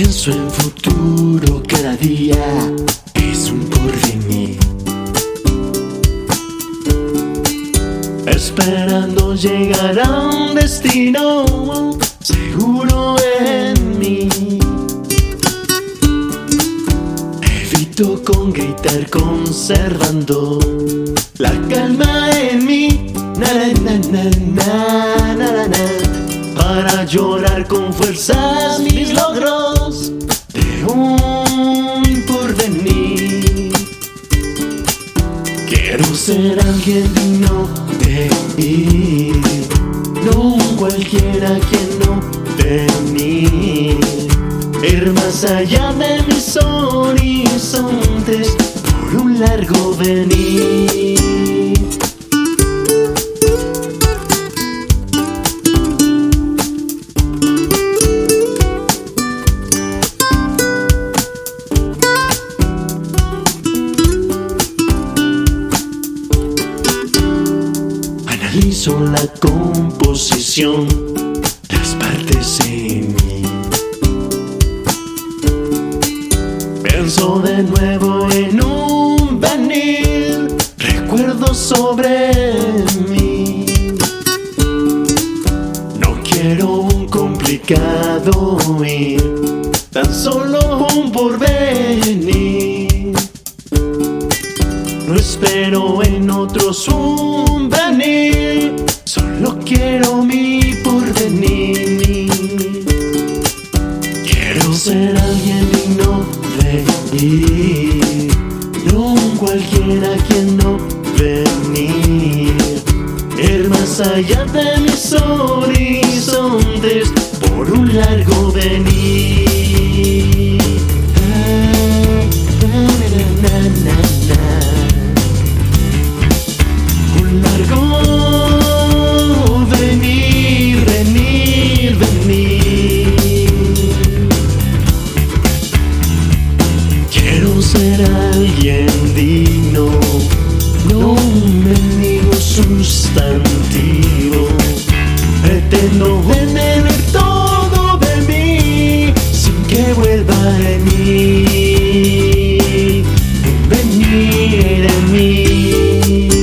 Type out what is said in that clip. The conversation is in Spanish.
Pienso en futuro cada día, es un porvenir. Esperando llegar a un destino seguro en mí. Evito con gritar conservando la calma en mí. Na, na, na, para llorar con fuerzas mis logros Quiero ser alguien digno de mí, no cualquiera quien no venir. Ir más allá de mis horizontes por un largo venir. Analizo la composición las partes en mí. Pienso de nuevo en un venir, recuerdo sobre mí. No quiero un complicado ir, tan solo un porvenir. No espero en otros un quiero mi porvenir. Quiero ser alguien digno de ir, no cualquiera quien no venir. Ir más allá de mis horizontes ser alguien digno, no un mendigo sustantivo. Pretendo tener todo de mí sin que vuelva en mí, venir en mí.